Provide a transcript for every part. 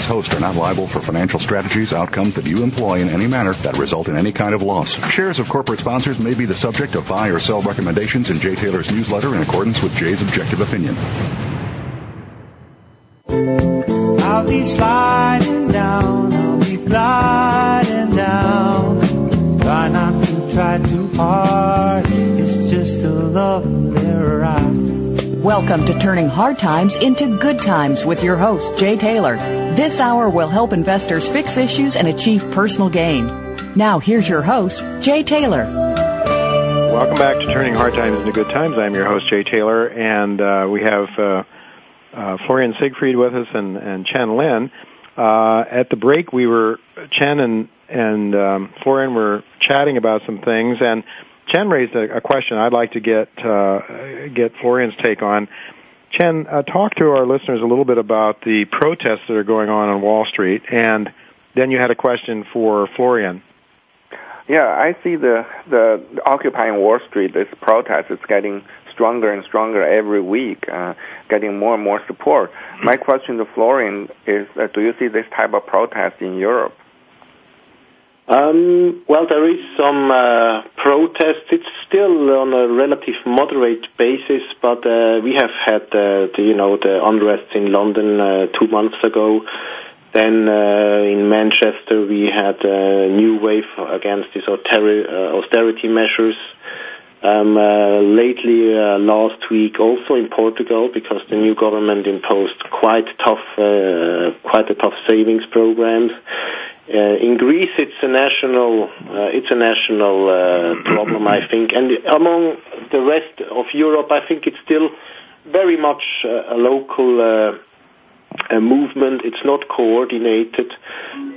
its host are not liable for financial strategies, outcomes that you employ in any manner that result in any kind of loss. Shares of corporate sponsors may be the subject of buy or sell recommendations in Jay Taylor's newsletter in accordance with Jay's objective opinion. I'll be sliding down, I'll be gliding down. Try not to try too hard, it's just a lovely ride. Welcome to Turning Hard Times into Good Times with your host, Jay Taylor. This hour will help investors fix issues and achieve personal gain. Now, here's your host, Jay Taylor. Welcome back to Turning Hard Times into Good Times. I'm your host, Jay Taylor, and uh, we have uh, uh, Florian Siegfried with us and, and Chen Lin. Uh, at the break, we were Chen and and um, Florian were chatting about some things, and Chen raised a, a question I'd like to get uh, get Florian's take on. Chen, uh, talk to our listeners a little bit about the protests that are going on on Wall Street, and then you had a question for Florian. Yeah, I see the the occupying Wall Street. This protest is getting stronger and stronger every week, uh, getting more and more support. My question to Florian is: uh, Do you see this type of protest in Europe? Um, well, there is some uh, protest. It's still on a relative moderate basis, but uh, we have had uh, the, you know the unrest in London uh, two months ago. Then uh, in Manchester we had a new wave against these austerity measures. Um, lately, last week, also in Portugal, because the new government imposed quite tough, quite a tough savings programs. Uh, in Greece, it's a national, uh, it's a national uh, problem, I think, and among the rest of Europe, I think it's still very much a local movement. It's not coordinated,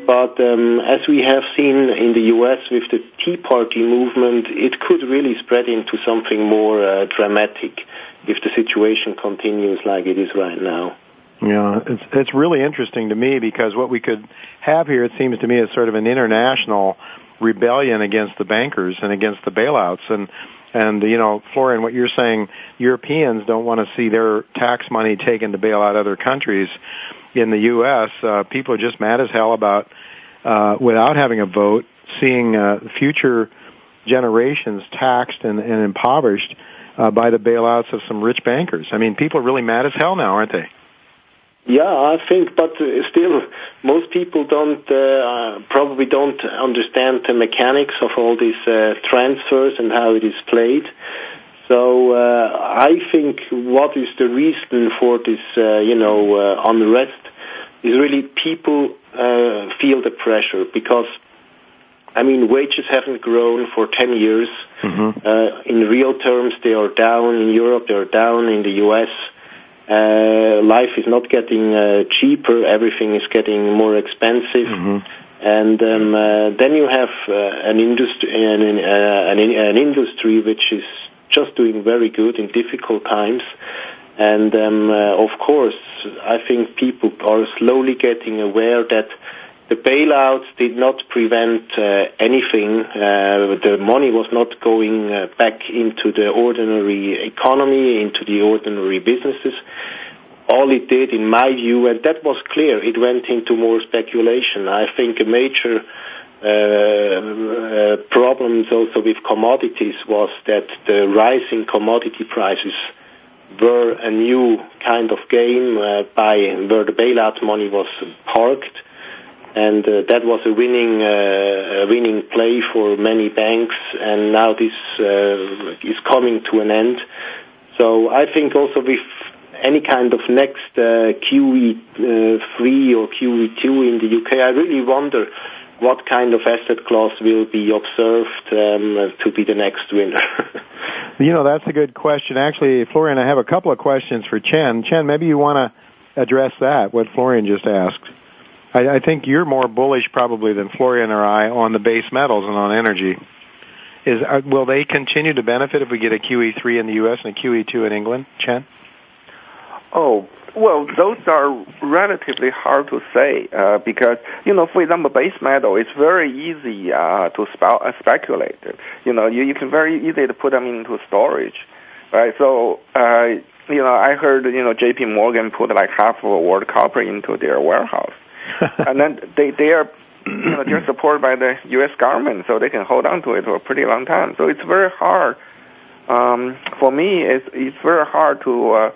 but um, as we have seen in the U.S. with the Tea Party movement, it could really spread into something more dramatic if the situation continues like it is right now. Yeah, it's it's really interesting to me because what we could have here, it seems to me, is sort of an international rebellion against the bankers and against the bailouts and and you know, Florian, what you're saying, Europeans don't want to see their tax money taken to bail out other countries. In the U.S., uh, people are just mad as hell about, uh, without having a vote, seeing uh, future generations taxed and, and impoverished uh, by the bailouts of some rich bankers. I mean, people are really mad as hell now, aren't they? Yeah, I think, but uh, still, most people don't uh, probably don't understand the mechanics of all these uh, transfers and how it is played. So uh, I think what is the reason for this, uh, you know, uh, unrest is really people feel the pressure because. I mean, wages haven't grown for 10 years. Mm-hmm. in real terms, they are down in Europe, they are down in the US. Uh, life is not getting uh, cheaper. Everything is getting more expensive. Mm-hmm. And um, uh, then you have uh, an industry, an, uh, an, an, industry which is just doing very good in difficult times. And um, uh, of course, I think people are slowly getting aware that the bailouts did not prevent uh, anything. Uh, the money was not going uh, back into the ordinary economy, into the ordinary businesses. All it did, in my view, and that was clear, it went into more speculation. I think a major problems also with commodities was that the rising commodity prices were a new kind of game by where the bailout money was parked that was a winning uh, winning play for many banks. And now this uh, is coming to an end. So i think also with any kind of next uh, QE3 uh, or QE2 in the UK I really wonder what kind of asset class will be observed um, to be the next winner. You know that's a good question. Actually Florian I have a couple of questions for Chen. Chen maybe you want to address that what Florian just asked I, I think you're more bullish probably than Florian or I on the base metals and on energy. Is uh, will they continue to benefit if we get a QE3 in the U.S. and a QE2 in England, Chen? Oh, well, those are relatively hard to say uh, because, you know, for example, base metal, it's very easy uh, to uh, speculate. You know, you, you can very easily put them into storage, right? So, uh, you know, I heard, you know, J.P. Morgan put like half of world copper into their warehouse. and then they, they are you know, they're supported by the U.S. government, so they can hold on to it for a pretty long time. So it's very hard. Um, for me, it's it's very hard to uh,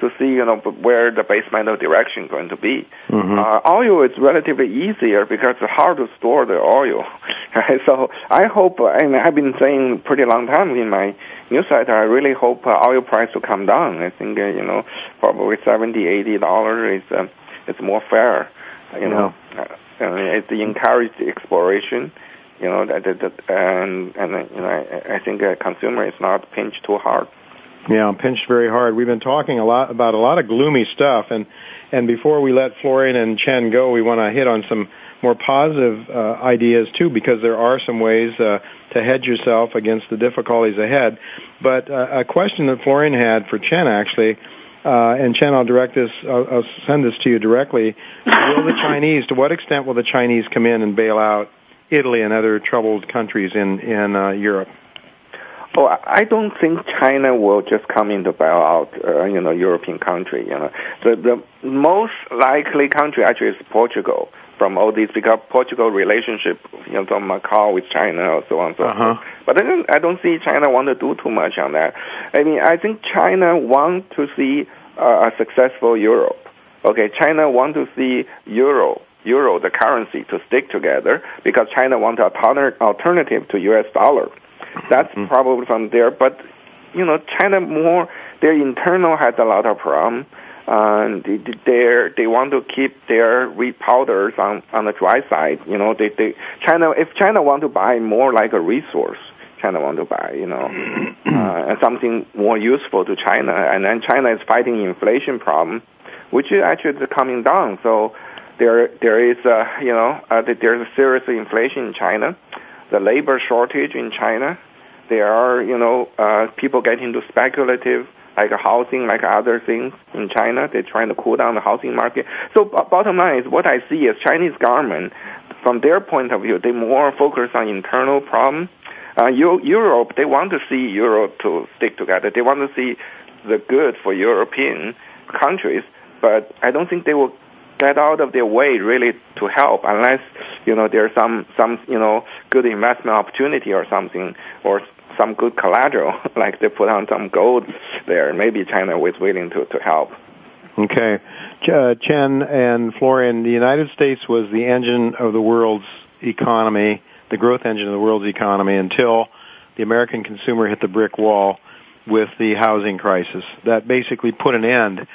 to see you know where the base metal direction is going to be. Mm-hmm. Uh, oil is relatively easier because it's hard to store the oil. so I hope, mean, I've been saying pretty long time in my newsletter. I really hope uh, oil price will come down. I think uh, you know probably seventy, eighty dollars is uh, it's more fair. You know, uh, I mean, it's encouraged exploration. You know, that, that, that and and uh, you know, I, I think a consumer is not pinched too hard. Yeah, I'm pinched very hard. We've been talking a lot about a lot of gloomy stuff, and and before we let Florian and Chen go, we want to hit on some more positive uh, ideas too, because there are some ways uh, to hedge yourself against the difficulties ahead. But uh, a question that Florian had for Chen actually. Uh, and Chen, I'll direct this. I'll, I'll send this to you directly. Will the Chinese, to what extent will the Chinese come in and bail out Italy and other troubled countries in in uh, Europe? Oh, I don't think China will just come in to bail out, uh, you know, European country. You know, the the most likely country actually is Portugal from all these because Portugal relationship, you know, from Macau with China or so on and so Uh-huh. forth. But I don't, I don't see China want to do too much on that. I mean, I think China want to see uh, a successful Europe. Okay, China want to see Euro, Euro, the currency, to stick together because China want an alter- alternative to U.S. dollar. That's Mhm. probably from there. But you know, China more their internal has a lot of problem. And they they they want to keep their wheat powders on on the dry side. You know, they they China if China want to buy more like a resource, China want to buy you know uh, and something more useful to China. And then China is fighting inflation problem, which is actually coming down. So there there is a you know uh, there's a serious inflation in China, the labor shortage in China. There are you know uh, people get into speculative like housing, like other things in China. They're trying to cool down the housing market. So bottom line is what I see is Chinese government, from their point of view, they more focus on internal problem. Uh, Eu- Europe, they want to see Europe to stick together. They want to see the good for European countries, but I don't think they will get out of their way really to help unless you know there's some some you know good investment opportunity or something or some good collateral like they put on some gold there maybe china was willing to to help Okay. Uh, Chen and Florian, the United States was the engine of the world's economy, the growth engine of the world's economy until the American consumer hit the brick wall with the housing crisis. That basically put an end.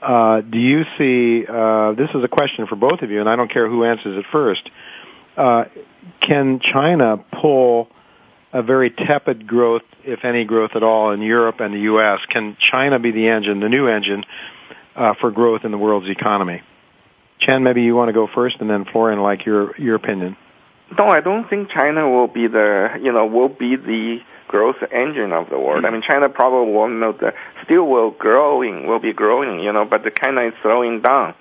Uh, do you see, uh, this is a question for both of you, and I don't care who answers it first. Uh, can China pull a very tepid growth, if any growth at all, in Europe and the U.S.? Can China be the engine, the new engine, uh, for growth in the world's economy. Chen, maybe you want to go first, and then Florian, like your your opinion. no i don't think china will be the you know will be the growth engine of the world i mean china probably the still will growing will be growing you know but the china is slowing down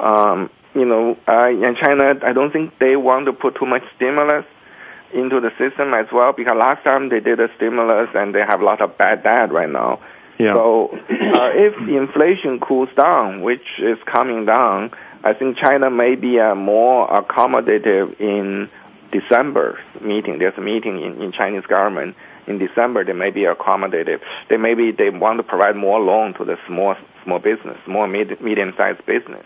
um you know uh, and china i don't think they want to put too much stimulus into the system as well because last time they did a stimulus and they have a lot of bad debt right now Yeah. So uh, if inflation cools down, which is coming down, I think China may be uh, more accommodative in December meeting. There's a meeting in, in Chinese government in December. They may be accommodative. They maybe they want to provide more loan to the small small business, small mid, medium sized business.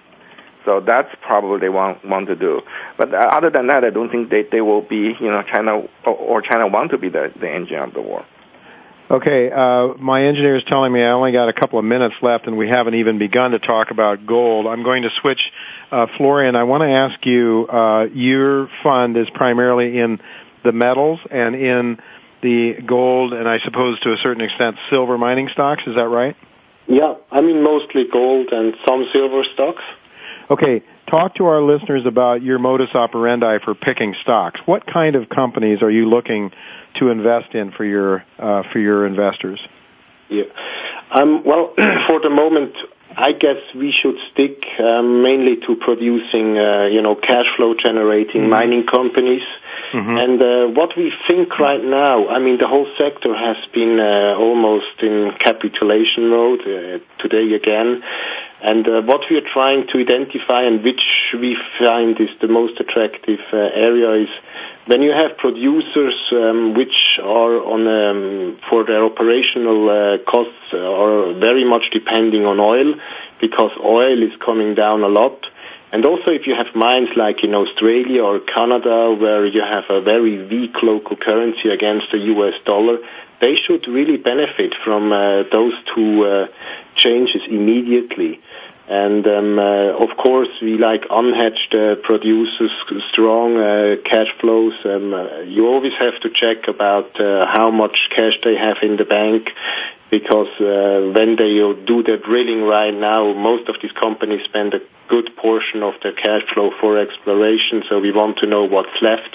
So that's probably they want want to do. But uh, other than that, I don't think they they will be you know China or, or China want to be the the engine of the world. Okay, uh, my engineer is telling me I only got a couple of minutes left, and we haven't even begun to talk about gold. I'm going to switch, uh, Florian. I want to ask you. Uh, your fund is primarily in the metals and in the gold, and I suppose to a certain extent silver mining stocks. Is that right? Yeah, I mean mostly gold and some silver stocks. Okay, talk to our listeners about your modus operandi for picking stocks. What kind of companies are you looking to invest in for your uh, for your investors? Yeah. Um, well, for the moment, I guess we should stick um, mainly to producing, uh, you know, cash flow generating mm-hmm. mining companies. Mm-hmm. And uh, what we think right now, I mean, the whole sector has been uh, almost in capitulation mode uh, today again. And uh, what we are trying to identify and which we find is the most attractive uh, area is when you have producers um, which are on um, for their operational uh, costs are very much depending on oil because oil is coming down a lot. And also if you have mines like in Australia or Canada where you have a very weak local currency against the US dollar, they should really benefit from uh, those two uh, changes immediately. And um, uh, of course, we like unhedged producers, strong cash flows. Um, you always have to check about how much cash they have in the bank, because when they do their drilling right now, most of these companies spend a good portion of their cash flow for exploration. So we want to know what's left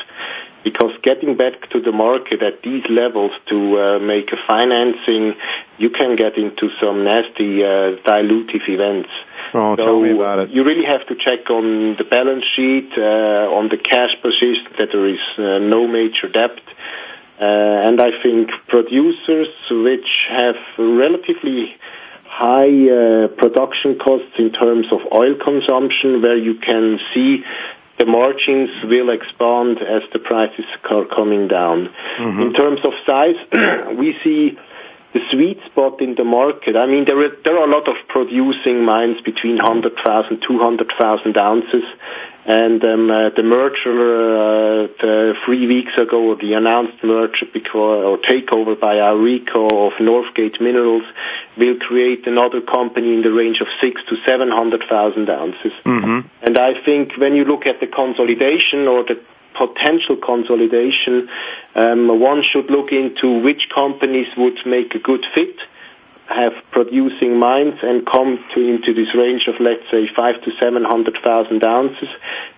because getting back to the market at these levels to uh, make a financing, you can get into some nasty uh, dilutive events. Oh, so tell me about it. You really have to check on the balance sheet, uh, on the cash position, that there is uh, no major debt. Uh, and I think producers which have relatively high uh, production costs in terms of oil consumption, where you can see the margins will expand as the prices are coming down. Mm-hmm. In terms of size, we see the sweet spot in the market. I mean, there are, there are a lot of producing mines between 100,000, 200,000 ounces, the merger uh, the three weeks ago, the announced merger or takeover by Aurico of Northgate Minerals will create another company in the range of six to seven hundred thousand ounces. Mm-hmm. And I think when you look at the consolidation or the potential consolidation, um, one should look into which companies would make a good fit have producing mines and come to into this range of let's say five to seven hundred thousand ounces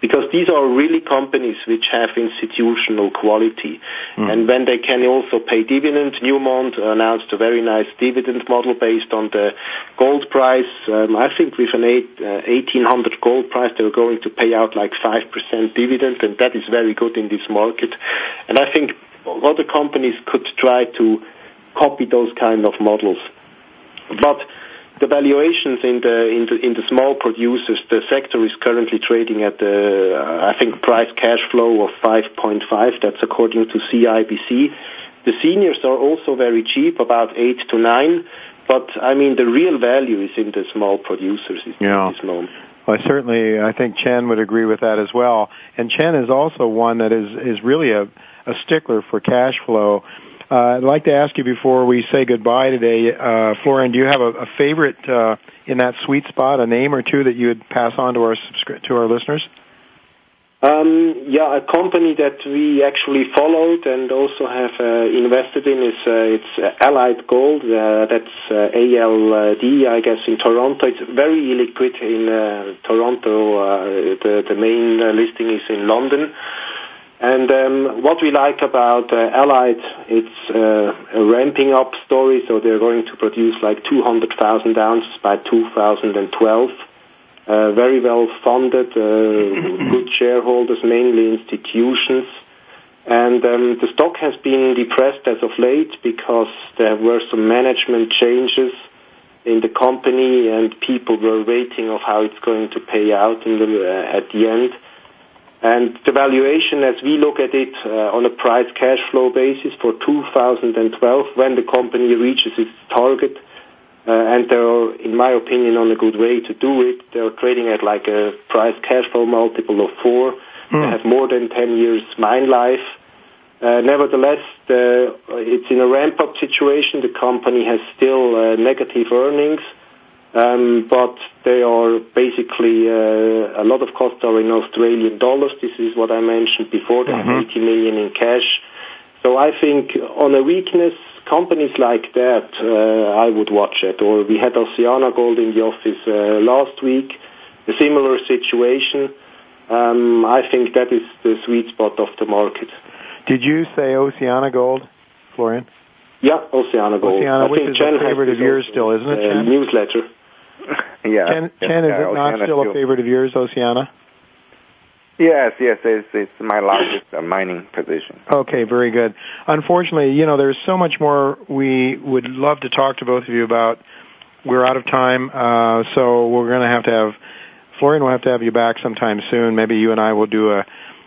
because these are really companies which have institutional quality. Mm. and when they can also pay dividends Newmont announced a very nice dividend model based on the gold price. Um, I think with an eight, uh, 1800 gold price they're going to pay out like 5% dividend and that is very good in this market. And I think other companies could try to copy those kind of models the valuations in the in the in the small producers, the sector is currently trading at the uh, I think price cash flow of 5.5. That's according to CIBC. The seniors are also very cheap, about eight to nine. But I mean, the real value is in the small producers yeah. this moment. Certainly, I think Chen would agree with that as well. And Chen is also one that is is really a a stickler for cash flow. Uh, I'd like to ask you before we say goodbye today, uh, Florian, do you have a, favorite uh, in that sweet spot, a name or two that you would pass on to our to our listeners? Um, yeah, a company that we actually followed and also have invested in is it's Allied Gold. That's ALD, I guess, in Toronto. It's very illiquid in Toronto. The the main listing is in London. And um, what we like about uh, Allied, it's uh, a ramping up story. So they're going to produce like 200,000 ounces by 2012. Uh, very well funded, uh, good shareholders, mainly institutions. And um, the stock has been depressed as of late because there were some management changes in the company, and people were waiting of how it's going to pay out in the, uh, at the end. And the valuation, as we look at it uh, on a price cash flow basis for 2012, when the company reaches its target, uh, and they're, in my opinion, on a good way to do it. They're trading at like a price cash flow multiple of four. They hmm. have more than 10 years mine life. Uh, nevertheless, the, it's in a ramp-up situation. The company has still uh, negative earnings. Um, but they are basically uh, a lot of costs are in Australian dollars. This is what I mentioned before. They mm-hmm. 80 million in cash. So I think on a weakness, companies like that, uh, I would watch it. Or we had Oceana Gold in the office uh, last week. a similar situation, um, I think that is the sweet spot of the market. Did you say Oceana Gold, Florian? Yeah, Oceana Gold. Which think is a favorite of yours still, isn't it, Newsletter. yeah. Chen, yes, Chen is yeah, it not Oceana still a favorite of yours, Oceana? Yes, yes, it's, it's my largest uh, mining position. Okay, very good. Unfortunately, you know, there's so much more we would love to talk to both of you about. We're out of time, uh, so we're going to have to have Florian We'll have to have you back sometime soon. Maybe you and I will do a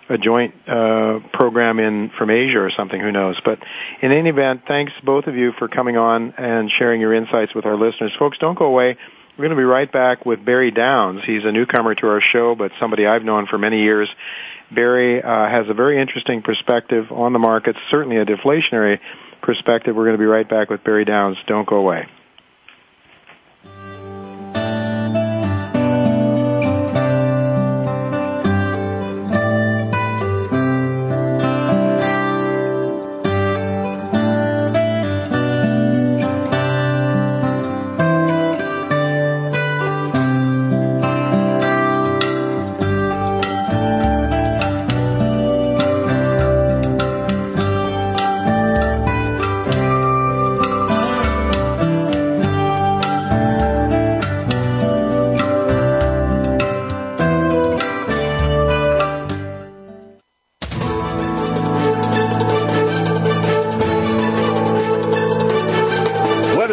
a joint uh, program in from Asia or something. Who knows? But in any event, thanks both of you for coming on and sharing your insights with our listeners. Folks, don't go away. We're going to be right back with Barry Downs. He's a newcomer to our show, but somebody I've known for many years. Barry uh, has a very interesting perspective on the markets, certainly a deflationary perspective. We're going to be right back with Barry Downs. Don't go away.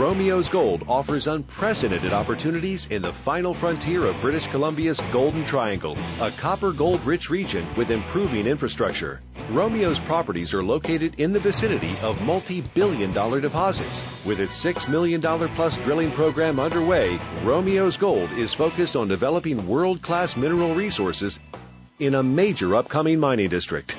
Romios Gold offers unprecedented opportunities in the final frontier of British Columbia's Golden Triangle, a copper gold rich region with improving infrastructure. Romios properties are located in the vicinity of multi billion dollar deposits. With its $6 million plus drilling program underway, Romios Gold is focused on developing world class mineral resources in a major upcoming mining district.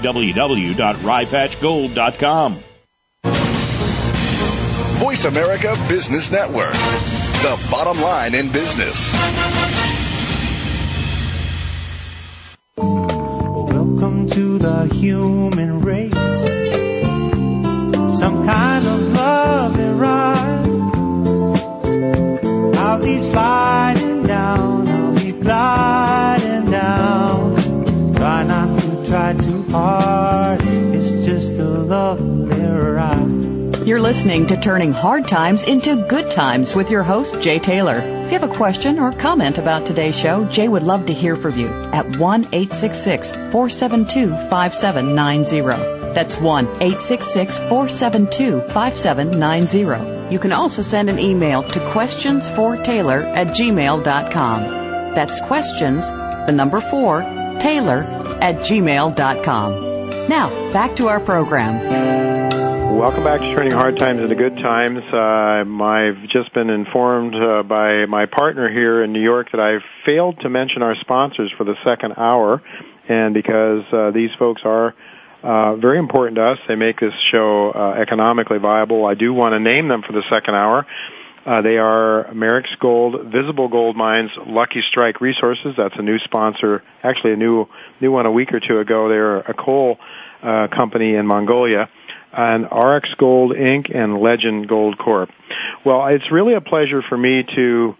www.ryepatchgold.com. Voice America Business Network. The bottom line in business. Welcome to the human race. Some kind of love and ride. I'll be sliding down, I'll be gliding down. Try too hard. It's just a. You're listening to Turning Hard Times into Good Times with your host, Jay Taylor. If you have a question or comment about today's show, Jay would love to hear from you at 1 866 472 5790. That's 1 866 472 5790. You can also send an email to questionsfortaylor at gmail.com. That's questions, the number 4, Taylor at gmail.com. Now, back to our program. Welcome back to Turning Hard Times into Good Times. Uh, I've just been informed uh, by my partner here in New York that I've failed to mention our sponsors for the second hour, and because uh, these folks are uh, very important to us, they make this show uh, economically viable. I do want to name them for the second hour. Uh, they are Merrex Gold, Visible Gold Mines, Lucky Strike Resources. That's a new sponsor, actually a new new one a week or two ago. They're a coal uh, company in Mongolia, and RX Gold Inc. and Legend Gold Corp. Well, it's really a pleasure for me to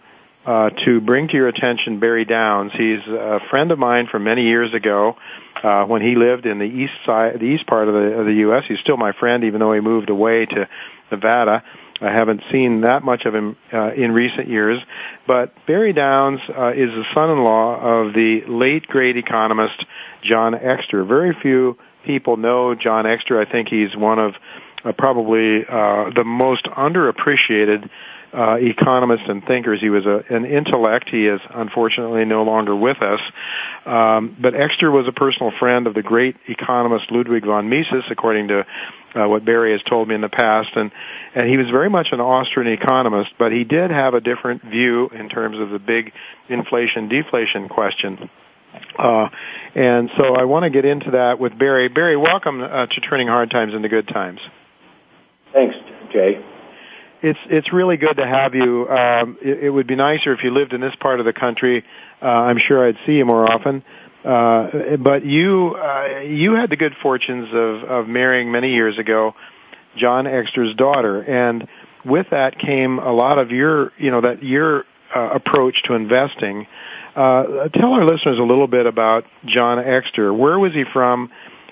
uh, to bring to your attention Barry Downs. He's a friend of mine from many years ago uh, when he lived in the east side, the east part of the, of the U.S. He's still my friend, even though he moved away to Nevada. I haven't seen that much of him uh, in recent years, but Barry Downs uh, is the son-in-law of the late great economist John Exter. Very few people know John Exter. I think he's one of uh, probably uh, the most underappreciated uh, economists and thinkers. He was a, an intellect. He is unfortunately no longer with us. Um, but Exter was a personal friend of the great economist Ludwig von Mises, according to uh, what Barry has told me in the past, and and he was very much an Austrian economist, but he did have a different view in terms of the big inflation deflation question. Uh, and so I want to get into that with Barry. Barry, welcome uh, to Turning Hard Times into Good Times. Thanks, Jay. It's it's really good to have you. Um, it, it would be nicer if you lived in this part of the country. Uh, I'm sure I'd see you more often. Uh, but you uh, you had the good fortunes of of marrying many years ago John Exter's daughter, and with that came a lot of your you know that your uh, approach to investing. Uh, tell our listeners a little bit about John Exter. Where was he from,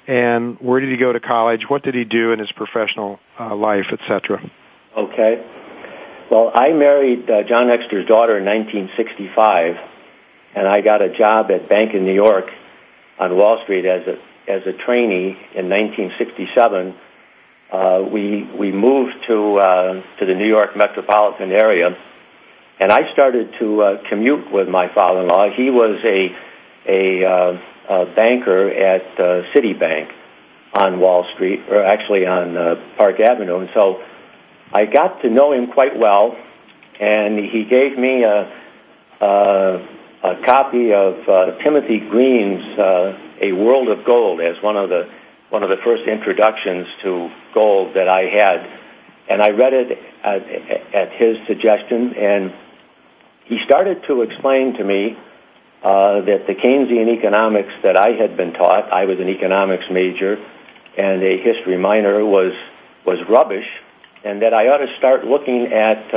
and where did he go to college? What did he do in his professional uh, life, etc. Okay. Well, I married uh, John Exter's daughter in 1965, and I got a job at Bank in New York on Wall Street as a as a trainee in 1967. Uh, we we moved to uh, to the New York metropolitan area, and I started to uh, commute with my father-in-law. He was a a, uh, a banker at uh, Citibank on Wall Street, or actually on uh, Park Avenue, and so I got to know him quite well, and he gave me a, a copy of uh, Timothy Green's uh, "A World of Gold" as one of the one of the first introductions to gold that I had, and I read it at, his suggestion, and he started to explain to me uh, that the Keynesian economics that I had been taught, I was an economics major and a history minor, was was rubbish and that I ought to start looking at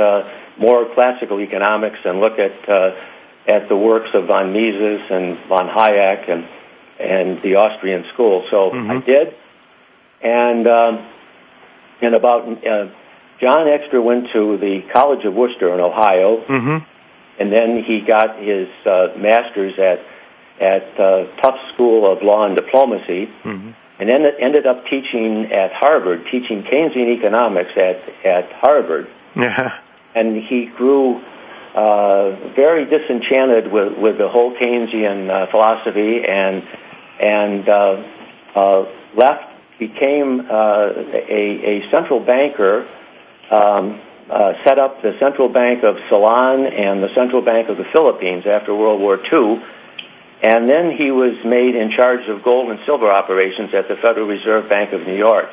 more classical economics and look at at the works of von Mises and von Hayek and and the Austrian school. So mm-hmm. I did, and um, and about uh, John Exter went to the College of Wooster in Ohio, mm-hmm. and then he got his uh, master's at at uh, Tufts School of Law and Diplomacy. Mm-hmm and then ended up teaching at Harvard, teaching Keynesian economics at at Harvard. Yeah. And he grew very disenchanted with the whole Keynesian uh, philosophy, and and uh, uh, left, became uh, a a central banker. Um, uh, set up the Central Bank of Ceylon and the Central Bank of the Philippines after World War II and then he was made in charge of gold and silver operations at the Federal Reserve Bank of New York.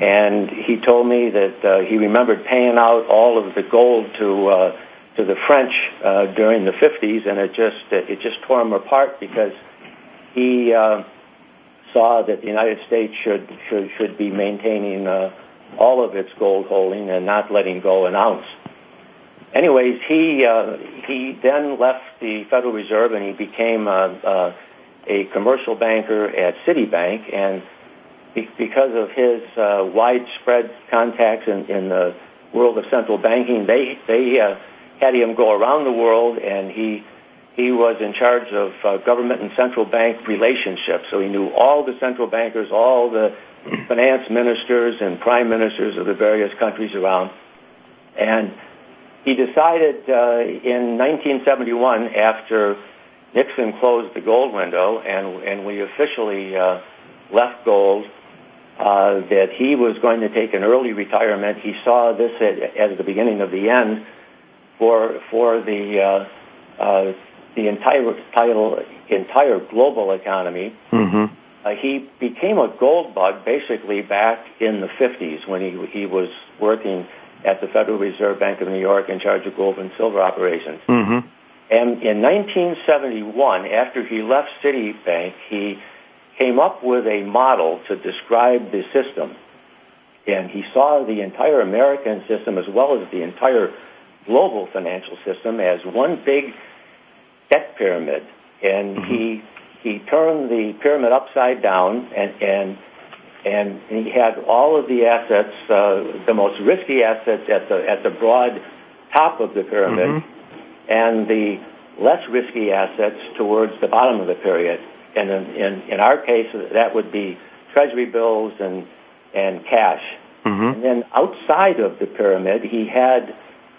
And he told me that uh, he remembered paying out all of the gold to uh, to the French uh, during the 50s, and it just it just tore him apart because he uh, saw that the United States should should should be maintaining uh, all of its gold holding and not letting go an ounce anyways, he uh, he then left the Federal Reserve and he became a, commercial banker at Citibank. And because of his uh, widespread contacts in, in the world of central banking, they they uh, had him go around the world, and he he was in charge of uh, government and central bank relationships. So he knew all the central bankers, all the finance ministers and prime ministers of the various countries around, and he decided uh, in 1971, after Nixon closed the gold window and, and we officially uh, left gold, uh, that he was going to take an early retirement. He saw this as the beginning of the end for for the uh, uh, the entire title, entire global economy. Mm-hmm. Uh, he became a gold bug basically back in the 50s when he he was working at the Federal Reserve Bank of New York in charge of gold and silver operations. Mm-hmm. And in 1971, after he left Citibank, he came up with a model to describe the system. And he saw the entire American system as well as the entire global financial system as one big debt pyramid. And mm-hmm. he he turned the pyramid upside down and and and he had all of the assets, uh, the most risky assets at the at the broad top of the pyramid, mm-hmm. and the less risky assets towards the bottom of the pyramid. And in, in, in our case, that would be treasury bills and and cash. Mm-hmm. And then outside of the pyramid, he had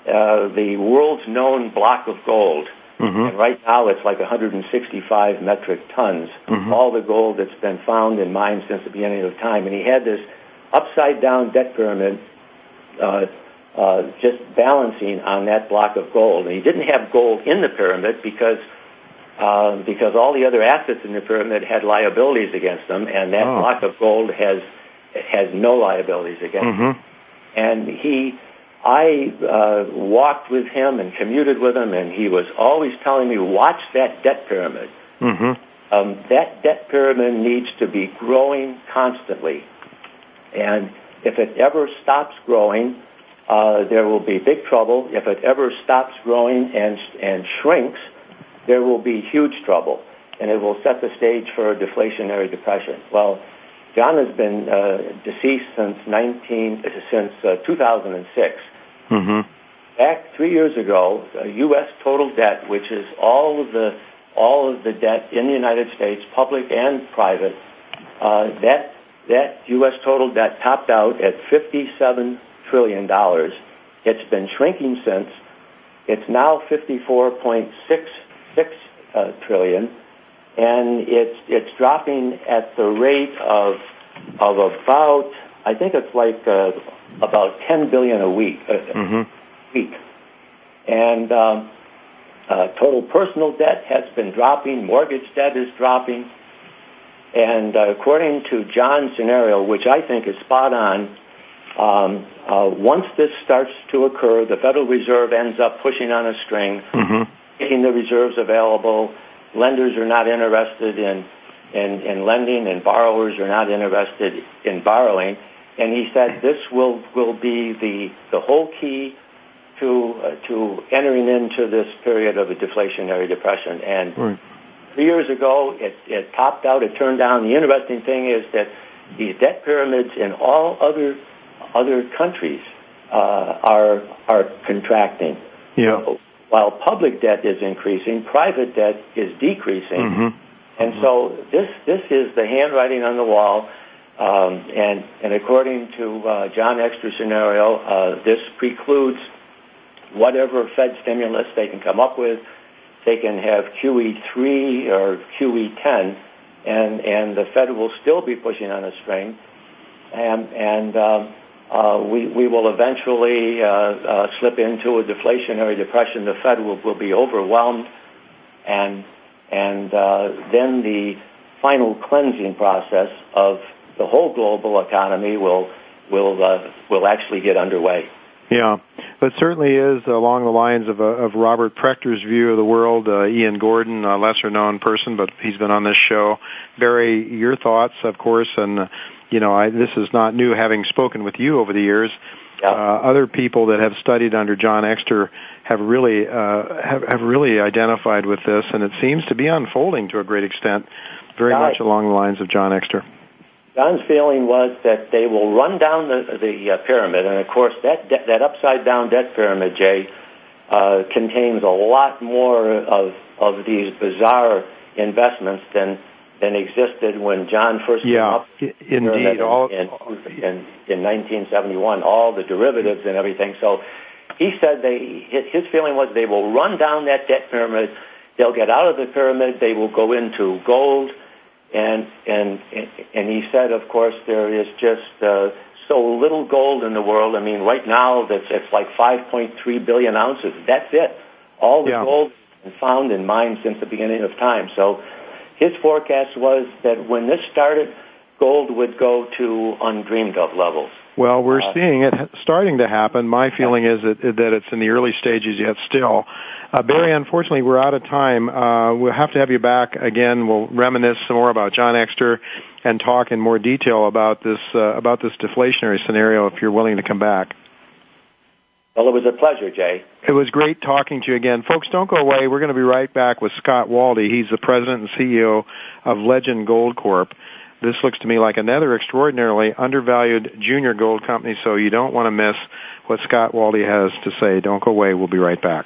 the world's known block of gold. Mm-hmm. And right now it's like 165 metric tons, mm-hmm. all the gold that's been found in mines since the beginning of time. And he had this upside down debt pyramid uh, uh, just balancing on that block of gold. And he didn't have gold in the pyramid because uh, because all the other assets in the pyramid had liabilities against them, and that oh. block of gold has has no liabilities against mm-hmm. it. And he I uh, walked with him and commuted with him, and he was always telling me, "Watch that debt pyramid. Mm-hmm. Um, that debt pyramid needs to be growing constantly, and if it ever stops growing, uh, there will be big trouble. If it ever stops growing and and shrinks, there will be huge trouble, and it will set the stage for a deflationary depression." Well. John has been uh, deceased since 19 since uh, 2006. Mm-hmm. Back three years ago, U.S. total debt, which is all of the all of the debt in the United States, public and private, uh, that that U.S. total debt topped out at 57 trillion dollars. It's been shrinking since. It's now 54.66 uh, trillion and it's it's dropping at the rate of of about I think it's like uh, about 10 billion a week uh, mm-hmm. week, and um, uh, total personal debt has been dropping, mortgage debt is dropping, and uh, according to John's scenario, which I think is spot on. Um, uh, once this starts to occur, the Federal Reserve ends up pushing on a string, mm-hmm. making the reserves available, lenders are not interested in, in, in lending and borrowers are not interested in borrowing. And he said this will, will be the, the whole key to, uh, to entering into this period of a deflationary depression. And right. three years ago, it, it topped out, it turned down. The interesting thing is that these debt pyramids in all other, other countries uh, are, are contracting. Yeah. While public debt is increasing, private debt is decreasing. Mm-hmm. And so this this is the handwriting on the wall. Um, and and according to uh, John Exter's scenario, uh, this precludes whatever Fed stimulus they can come up with. They can have QE3 or QE10, and and the Fed will still be pushing on a string. And and um, uh, we, will eventually slip into a deflationary depression. The Fed will, will be overwhelmed, and and uh, then the final cleansing process of the whole global economy will will uh, will actually get underway. Yeah, but certainly is along the lines of, uh, of Robert Prechter's view of the world. Uh, Ian Gordon, a lesser known person, but he's been on this show. Barry, your thoughts, of course, and you know, I, this is not new having spoken with you over the years. Yeah. Uh, other people that have studied under John Exter have really uh, have, have really identified with this, and it seems to be unfolding to a great extent, very much along the lines of John Exter. John's feeling was that they will run down the the uh, pyramid, and of course that de- that upside down debt pyramid, Jay, uh, contains a lot more of of these bizarre investments than than existed when John first yeah, came up. indeed. In, all in, in, in 1971, all the derivatives and everything. So he said they his feeling was they will run down that debt pyramid. They'll get out of the pyramid. They will go into gold, and and and he said, of course, there is just uh, so little gold in the world. I mean, right now that's it's like 5.3 billion ounces. That's it. All the yeah. gold has been found in mines since the beginning of time. So his forecast was that when this started, gold would go to undreamed of levels. Well, we're uh, seeing it starting to happen. My feeling is that, that it's in the early stages yet still. Uh, Barry, unfortunately, we're out of time. Uh, we'll have to have you back again. We'll reminisce some more about John Exter and talk in more detail about this uh, about this deflationary scenario if you're willing to come back. Well, it was a pleasure, Jay. It was great talking to you again. Folks, don't go away. We're going to be right back with Scott Waldy. He's the president and CEO of Legend Gold Corp. This looks to me like another extraordinarily undervalued junior gold company, so you don't want to miss what Scott Waldy has to say. Don't go away. We'll be right back.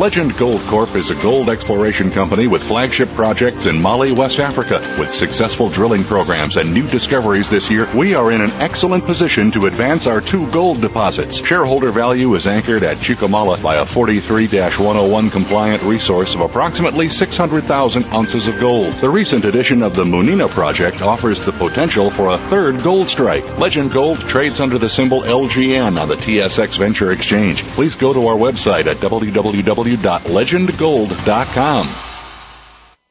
Legend Gold Corp is a gold exploration company with flagship projects in Mali, West Africa. With successful drilling programs and new discoveries this year, we are in an excellent position to advance our two gold deposits. Shareholder value is anchored at Chuquemala by a 43-101 compliant resource of approximately 600,000 ounces of gold. The recent addition of the Munina project offers the potential for a third gold strike. Legend Gold trades under the symbol LGN on the TSX Venture Exchange. Please go to our website at www www.legendgold.com.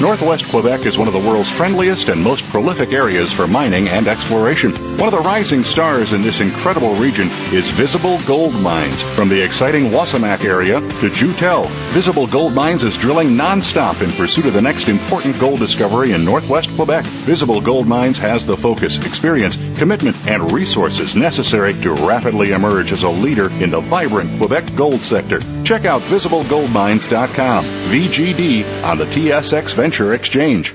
Northwest Quebec is one of the world's friendliest and most prolific areas for mining and exploration. One of the rising stars in this incredible region is Visible Gold Mines. From the exciting Wasamac area to Joutel, Visible Gold Mines is drilling nonstop in pursuit of the next important gold discovery in Northwest Quebec. Visible Gold Mines has the focus, experience, commitment, and resources necessary to rapidly emerge as a leader in the vibrant Quebec gold sector. Check out visiblegoldmines.com. VGD on the TSX Venture Exchange.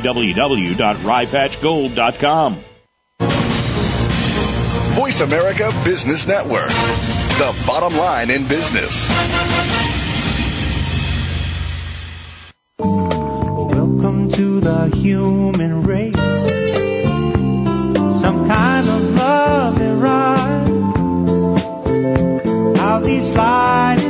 www.ryepatchgold.com. Voice America Business Network, the bottom line in business. Welcome to the human race. Some kind of love and ride. I'll be sliding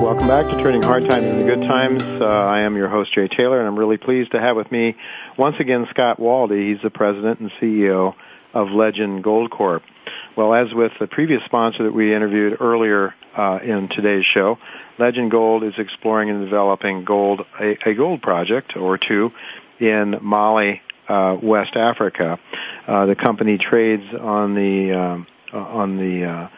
Welcome back to Turning Hard Times into Good Times. Uh, I am your host, Jay Taylor, and I'm really pleased to have with me once again Scott Waldy. He's the president and CEO of Legend Gold Corp. Well, as with the previous sponsor that we interviewed earlier uh, in today's show, Legend Gold is exploring and developing gold, a, a gold project or two in Mali, uh, West Africa. Uh, the company trades on the um, uh, on the uh,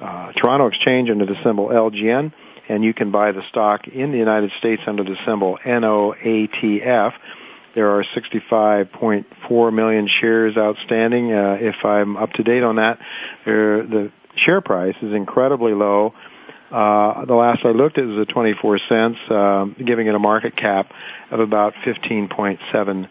uh, Toronto Exchange under the symbol LGN, and you can buy the stock in the United States under the symbol NOATF. There are 65.4 million shares outstanding. Uh, if I'm up to date on that, there, the share price is incredibly low. Uh, the last I looked, it was at 24 cents, uh, giving it a market cap of about 15.7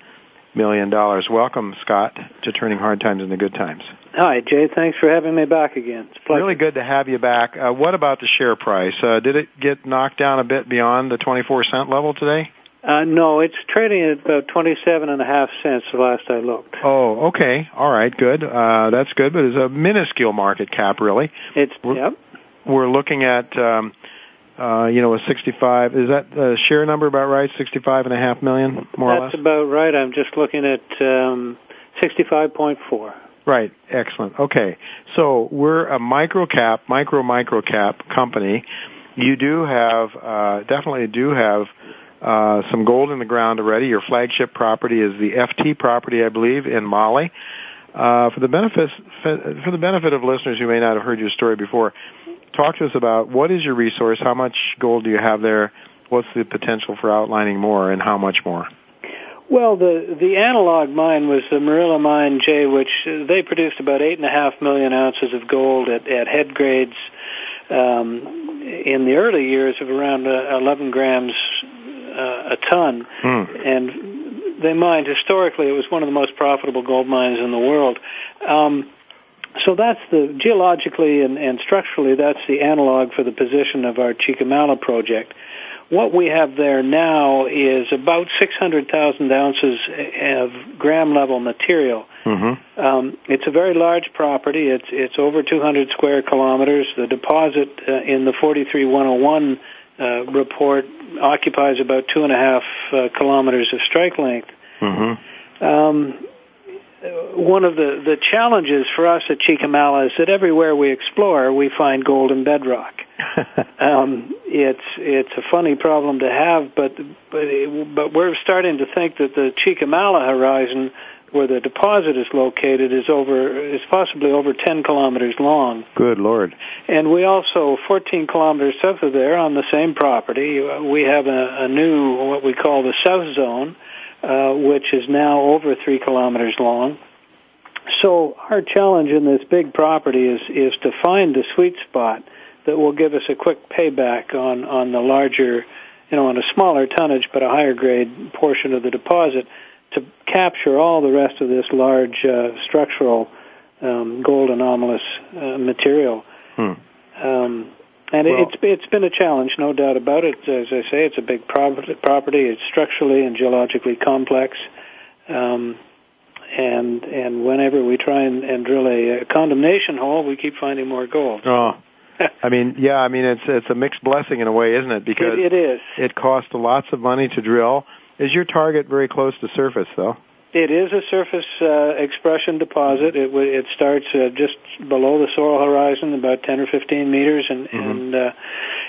million dollars. Welcome, Scott, to Turning Hard Times into Good Times. Hi, Jay. Thanks for having me back again. It's really good to have you back. Uh, what about the share price? Uh, did it get knocked down a bit beyond the 24 cent level today? Uh, no, it's trading at about 27 and a half cents the last I looked. Oh, okay. All right, good. Uh, that's good, but it's a minuscule market cap, really. It's, we're, yep. We're looking at, um, uh, you know, a 65, is that the share number about right? 65 and a half million, more That's or less? That's about right. I'm just looking at, um, 65.4. Right. Excellent. Okay. So we're a micro cap, micro micro cap company. You do have, uh, definitely do have, uh, some gold in the ground already. Your flagship property is the FT property, I believe, in Mali. Uh, for the benefit for the benefit of listeners who may not have heard your story before, talk to us about what is your resource, how much gold do you have there, what's the potential for outlining more, and how much more. Well, the the analog mine was the Morila mine, Jay, which they produced about eight and a half million ounces of gold at, at head grades um, in the early years of around uh, 11 grams uh, a ton, mm. and they mined historically. It was one of the most profitable gold mines in the world. Um, so that's the geologically and, and structurally that's the analog for the position of our Chicamala project. What we have there now is about 600,000 ounces of gram level material. Mm-hmm. Um, it's a very large property. It's it's over 200 square kilometers. The deposit uh, in the 43101 uh, report occupies about two and a half uh, kilometers of strike length. Mm-hmm. Um, one of the, the challenges for us at Chicamala is that everywhere we explore, we find gold and bedrock. um, it's it's a funny problem to have, but but it, but we're starting to think that the Chicamala horizon, where the deposit is located, is over is possibly over 10 kilometers long. Good lord! And we also 14 kilometers south of there, on the same property, we have a, a new what we call the South Zone uh, which is now over three kilometers long. So our challenge in this big property is is to find the sweet spot that will give us a quick payback on on the larger, you know, on a smaller tonnage but a higher grade portion of the deposit to capture all the rest of this large uh, structural um, gold anomalous uh, material. Hmm. Um, and well, it's it's been a challenge, no doubt about it. As I say, it's a big property. It's structurally and geologically complex, um, and and whenever we try and, and drill a, a condemnation hole, we keep finding more gold. Oh, I mean, yeah, I mean it's it's a mixed blessing in a way, isn't it? Because it, it is. It costs lots of money to drill. Is your target very close to surface, though? It is a surface uh, expression deposit. It it starts uh, just below the soil horizon, about 10 or 15 meters, and mm-hmm. and uh,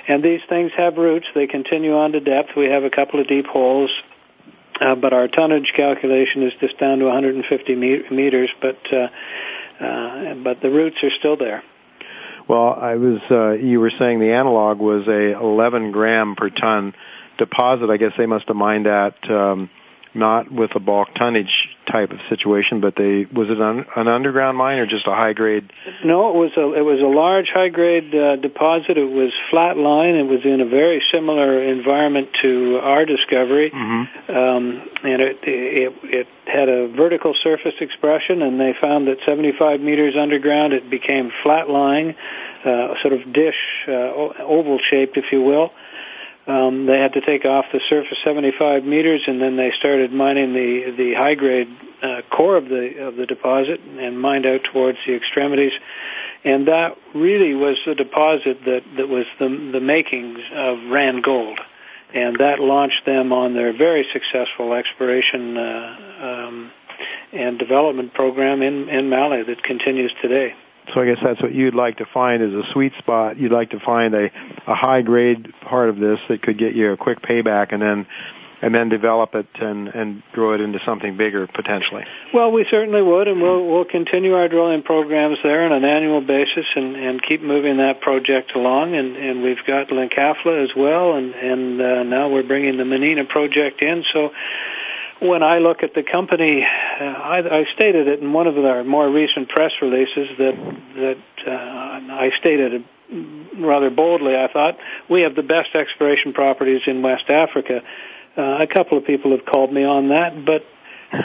and these things have roots. They continue on to depth. We have a couple of deep holes, uh, but our tonnage calculation is just down to 150 meters. But uh, uh, but the roots are still there. Well, I was uh, you were saying the analog was a 11 gram per ton deposit. I guess they must have mined at. Um, not with a bulk tonnage type of situation, but they was it an, an underground mine or just a high grade? No, it was a it was a large high grade uh, deposit. It was flat line. It was in a very similar environment to our discovery, mm-hmm. um, and it, it it had a vertical surface expression. And they found that 75 meters underground, it became flat lying, uh, sort of dish uh, oval shaped, if you will. Um, they had to take off the surface 75 meters, and then they started mining the the high grade uh, core of the of the deposit and mined out towards the extremities. And that really was the deposit that that was the the makings of Rand Gold, and that launched them on their very successful exploration uh, um, and development program in in Mali that continues today. So I guess that's what you'd like to find is a sweet spot. You'd like to find a, a high grade part of this that could get you a quick payback and then and then develop it and, and grow it into something bigger potentially. Well, we certainly would, and we'll we'll continue our drilling programs there on an annual basis and, and keep moving that project along. And, and we've got Linkafla as well, and and uh, now we're bringing the Menina project in. So when I look at the company, uh, I, I stated it in one of our more recent press releases that that uh, I stated rather boldly. I thought we have the best exploration properties in West Africa. Uh, a couple of people have called me on that, but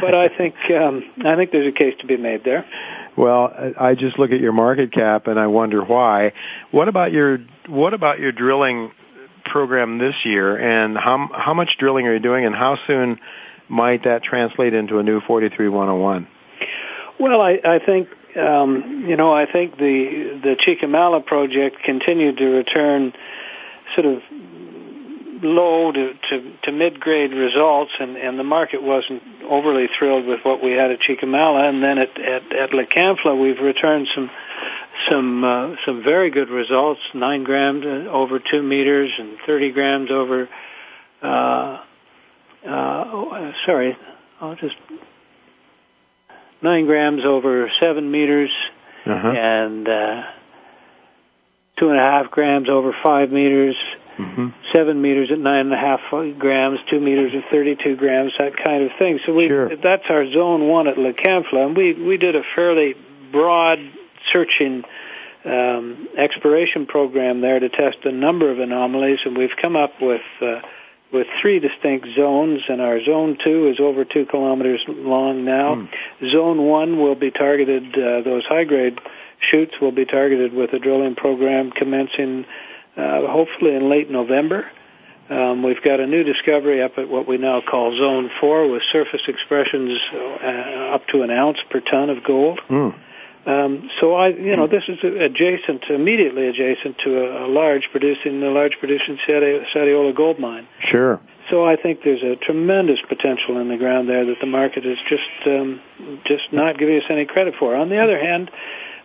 but I think um, I think there's a case to be made there. Well, I just look at your market cap and I wonder why. What about your what about your drilling program this year, and how how much drilling are you doing, and how soon might that translate into a new 43101? Well, I, I think um, you know I think the the Chickamauga project continued to return sort of low to, to, to mid-grade results, and, and the market wasn't overly thrilled with what we had at Chickamauga. And then at, at, at Lekamfla, we've returned some some uh, some very good results: nine grams over two meters and 30 grams over. Uh, uh, sorry, I'll just nine grams over seven meters uh-huh. and uh, two and a half grams over five meters Mm-hmm. seven meters at nine and a half grams, two meters at 32 grams, that kind of thing. So we, sure. that's our zone one at Lekamfla, and we, we did a fairly broad searching um, exploration program there to test a number of anomalies, and we've come up with uh, with three distinct zones, and our zone two is over two kilometers long now. Mm. Zone one will be targeted; uh, those high grade shoots will be targeted with a drilling program commencing uh, hopefully in late November. Um, we've got a new discovery up at what we now call Zone 4 with surface expressions uh, up to an ounce per ton of gold. Mm. Um, so I, you know, this is adjacent, immediately adjacent to a, a large producing, a large producing Sadiola gold mine. Sure. So I think there's a tremendous potential in the ground there that the market is just, um, just not giving us any credit for. On the other hand,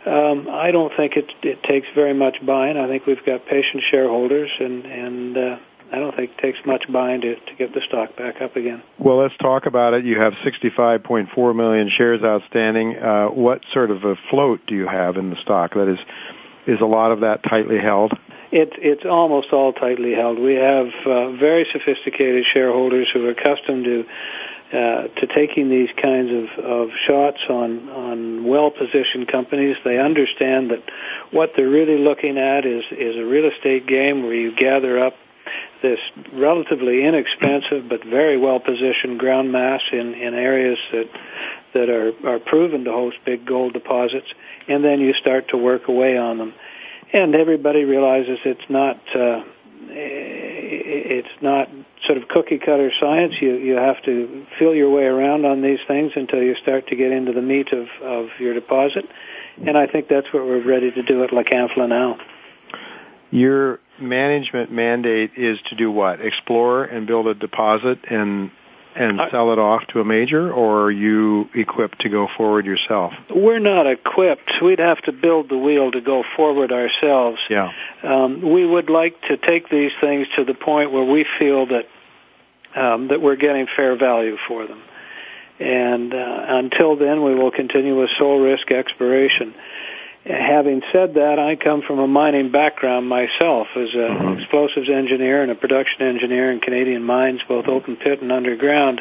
um, I don't think it, it takes very much buying. I think we've got patient shareholders, and and uh, I don't think it takes much buying to, to get the stock back up again. Well, let's talk about it. You have 65.4 million shares outstanding. Uh, what sort of a float do you have in the stock? That is, is a lot of that tightly held? It, it's almost all tightly held. We have uh, very sophisticated shareholders who are accustomed to uh, to taking these kinds of, of shots on, on well-positioned companies. They understand that what they're really looking at is, is a real estate game where you gather up this relatively inexpensive but very well-positioned ground mass in, in areas that, that are, are proven to host big gold deposits, and then you start to work away on them. And everybody realizes it's not, uh, it's not sort of cookie cutter science. You you have to feel your way around on these things until you start to get into the meat of of your deposit. And I think that's what we're ready to do at Lekamfla now. Your management mandate is to do what? Explore and build a deposit and and sell it off to a major, or are you equipped to go forward yourself? We're not equipped. We'd have to build the wheel to go forward ourselves. Yeah. Um, we would like to take these things to the point where we feel that um, that we're getting fair value for them. And uh, until then, we will continue with sole risk exploration. Having said that, I come from a mining background myself as an mm-hmm. explosives engineer and a production engineer in Canadian mines, both open pit and underground.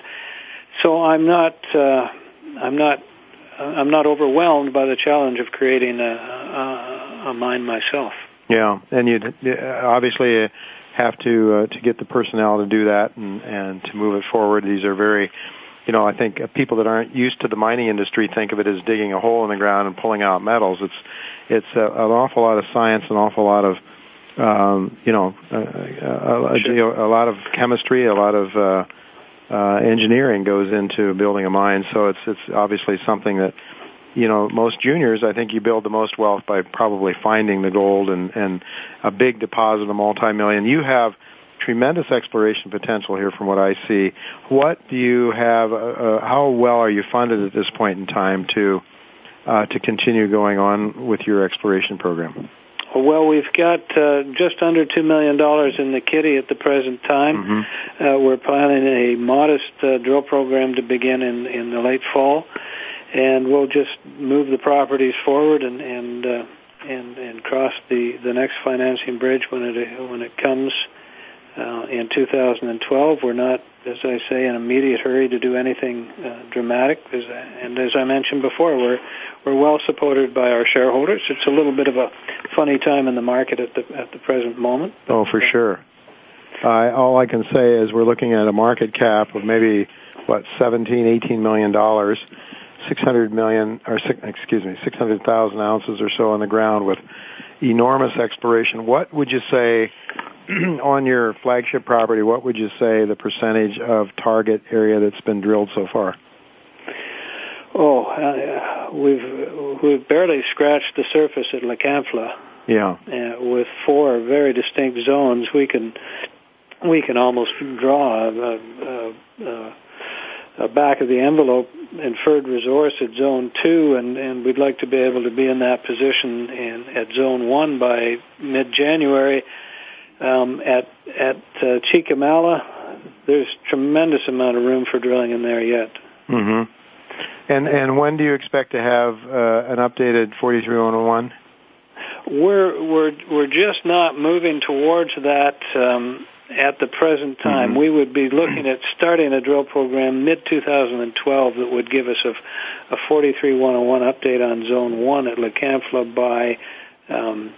So I'm not, uh, I'm not, I'm not overwhelmed by the challenge of creating a, a, a mine myself. Yeah, and you'd obviously have to uh, to get the personnel to do that and and to move it forward. These are very you know, I think people that aren't used to the mining industry think of it as digging a hole in the ground and pulling out metals. It's it's a, an awful lot of science, an awful lot of um, you know, a, a, sure. a, a lot of chemistry, a lot of uh, uh, engineering goes into building a mine. So it's it's obviously something that you know most juniors. I think you build the most wealth by probably finding the gold and and a big deposit, a multi-million. You have tremendous exploration potential here from what I see. What do you have, uh, uh, how well are you funded at this point in time to, uh, to continue going on with your exploration program? Well, we've got uh, just under two million dollars in the kitty at the present time. Mm-hmm. Uh, we're planning a modest uh, drill program to begin in in the late fall, and we'll just move the properties forward and and uh, and and cross the the next financing bridge when it when it comes uh, in 2012. We're not, as I say, in immediate hurry to do anything uh, dramatic. As, and as I mentioned before, we're we're well supported by our shareholders. It's a little bit of a funny time in the market at the at the present moment. Oh, for sure. Uh, all I can say is we're looking at a market cap of maybe what 17, 18 million dollars, 600 million or excuse me, 600,000 ounces or so on the ground with enormous exploration. What would you say on your flagship property? What would you say the percentage of target area that's been drilled so far? Oh, uh, we've we've barely scratched the surface at La Canfla. Yeah. Uh, with four very distinct zones, we can we can almost draw a, a, a, a back of the envelope inferred resource at zone two, and, and we'd like to be able to be in that position in, at zone one by mid-January. Um, at at uh, Chiquimala, there's tremendous amount of room for drilling in there yet. Mm-hmm. And and when do you expect to have uh, an updated 43101? We're we're we're just not moving towards that. Um, at the present time, mm-hmm. we would be looking at starting a drill program mid 2012 that would give us a, a 43101 update on Zone One at La Canfla by um,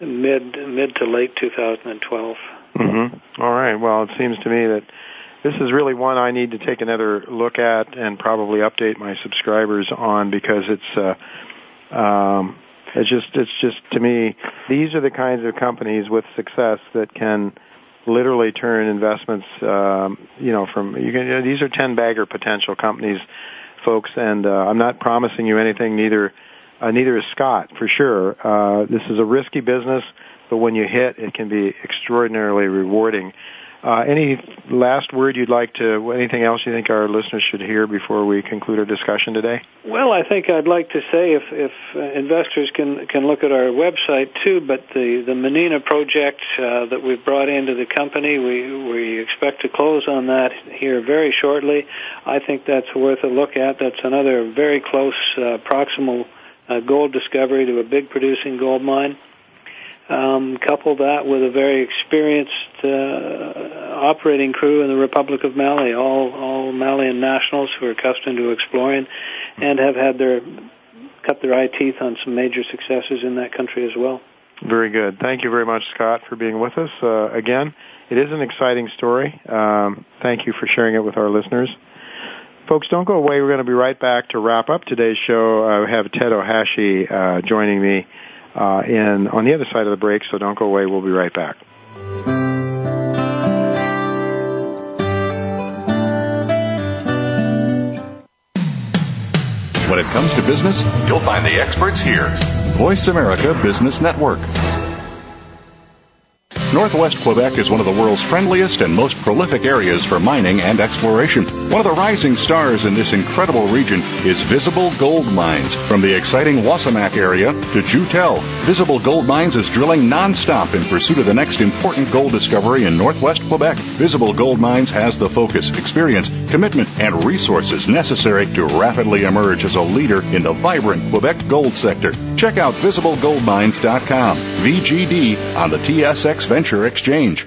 mid mid to late 2012. Mm-hmm. All right. Well, it seems to me that this is really one I need to take another look at and probably update my subscribers on because it's. Uh, um, it's just, it's just to me, these are the kinds of companies with success that can literally turn investments, um, you know, from you can. You know, these are ten bagger potential companies, folks, and uh, I'm not promising you anything. Neither, uh, neither is Scott for sure. Uh, this is a risky business, but when you hit, it can be extraordinarily rewarding. Uh, any last word you'd like to, anything else you think our listeners should hear before we conclude our discussion today? Well, I think I'd like to say if, if uh, investors can, can look at our website too, but the, the Menina project uh, that we've brought into the company, we, we expect to close on that here very shortly. I think that's worth a look at. That's another very close uh, proximal uh, gold discovery to a big producing gold mine. Um, couple that with a very experienced uh, operating crew in the Republic of Mali, all all Malian nationals who are accustomed to exploring, and have had their cut their eye teeth on some major successes in that country as well. Very good. Thank you very much, Scott, for being with us uh, again. It is an exciting story. Um, thank you for sharing it with our listeners. Folks, don't go away. We're going to be right back to wrap up today's show. I have Ted Ohashi uh, joining me uh, in on the other side of the break, so don't go away. We'll be right back. When it comes to business, you'll find the experts here. Voice America Business Network. Northwest Quebec is one of the world's friendliest and most prolific areas for mining and exploration. One of the rising stars in this incredible region is Visible Gold Mines. From the exciting Wasamac area to Joutel, Visible Gold Mines is drilling nonstop in pursuit of the next important gold discovery in Northwest Quebec. Visible Gold Mines has the focus, experience, commitment, and resources necessary to rapidly emerge as a leader in the vibrant Quebec gold sector. Check out visiblegoldmines.com. VGD on the TSX Venture Exchange.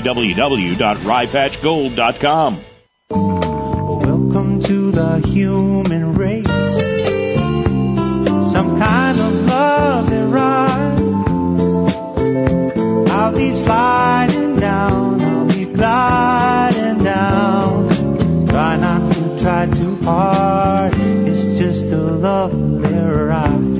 www.ryepatchgold.com. Welcome to the human race. Some kind of love and ride. I'll be sliding down, I'll be gliding down. Try not to try too hard, it's just a lovely ride.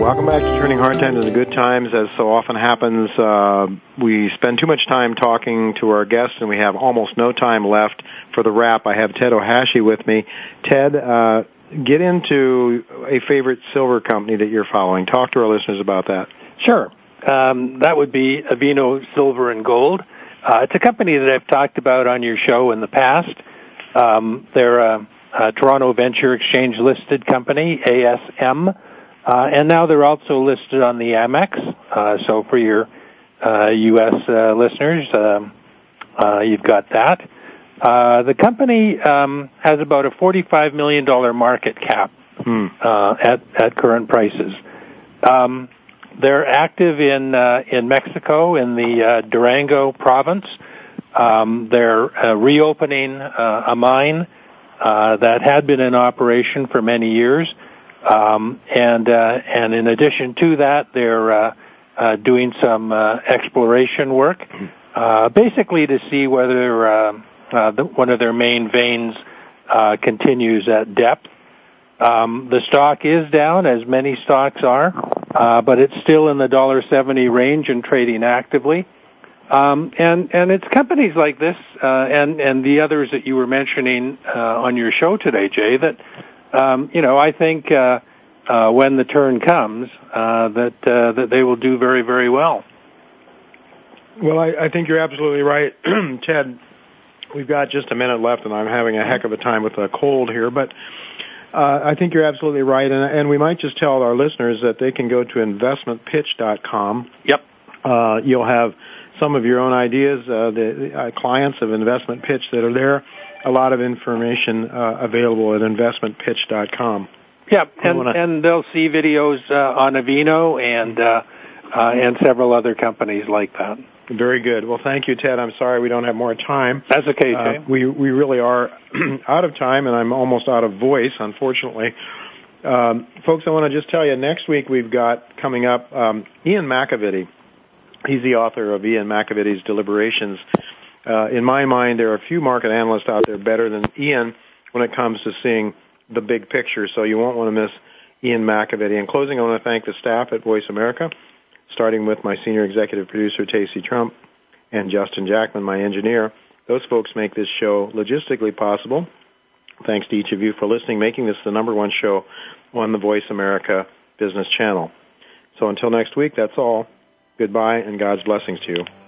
Welcome back to Turning Hard Times into Good Times. As so often happens, uh, we spend too much time talking to our guests, and we have almost no time left for the wrap. I have Ted Ohashi with me. Ted, uh, get into a favorite silver company that you're following. Talk to our listeners about that. Sure. Um, that would be Avino Silver and Gold. Uh, it's a company that I've talked about on your show in the past. Um, they're a, a Toronto Venture Exchange listed company, ASM. Uh, and now they're also listed on the Amex. Uh, so for your uh, U.S. Uh, listeners, um, uh, you've got that. Uh, the company um, has about a $45 million market cap hmm. at at current prices. Um, they're active in in Mexico in the Durango province. Um, they're reopening a mine that had been in operation for many years. Um, and uh, and in addition to that, they're uh, uh, doing some uh, exploration work, uh, basically to see whether uh, uh, the, one of their main veins uh, continues at depth. Um, the stock is down, as many stocks are, uh, but it's still in the dollar seventy range and trading actively. Um, and and it's companies like this uh, and and the others that you were mentioning uh, on your show today, Jay, that um, you know, I think uh, uh, when the turn comes, uh, that uh, that they will do very, very well. Well, I, I think you're absolutely right, Ted. We've got just a minute left, and I'm having a heck of a time with a cold here, but. Uh, I think you're absolutely right, and, and we might just tell our listeners that they can go to investmentpitch.com. Yep. Uh, you'll have some of your own ideas, uh, the uh, clients of Investment Pitch that are there a lot of information uh, available at investmentpitch.com. Yeah, and, wanna... and they'll see videos uh, on Avino and uh, uh, and several other companies like that. Very good. Well, thank you, Ted. I'm sorry we don't have more time. That's okay, uh, we we really are out of time, and I'm almost out of voice, unfortunately. Um, folks, I want to just tell you, next week we've got coming up um, Ian McAvity. He's the author of Ian McAvity's Deliberations uh, in my mind, there are a few market analysts out there better than Ian when it comes to seeing the big picture. So you won't want to miss Ian McAvity. In closing, I want to thank the staff at Voice America, starting with my senior executive producer, Tacey Trump, and Justin Jackman, my engineer. Those folks make this show logistically possible. Thanks to each of you for listening, making this the number one show on the Voice America Business Channel. So until next week, that's all. Goodbye and God's blessings to you.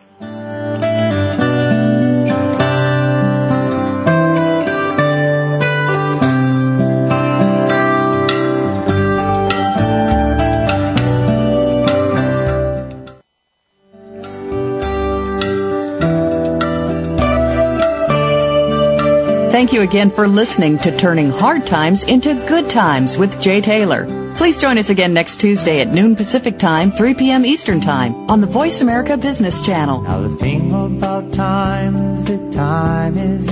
Thank you again for listening to Turning Hard Times into Good Times with Jay Taylor. Please join us again next Tuesday at noon Pacific Time, 3 p.m. Eastern Time on the Voice America Business Channel. Now the thing about time is that time is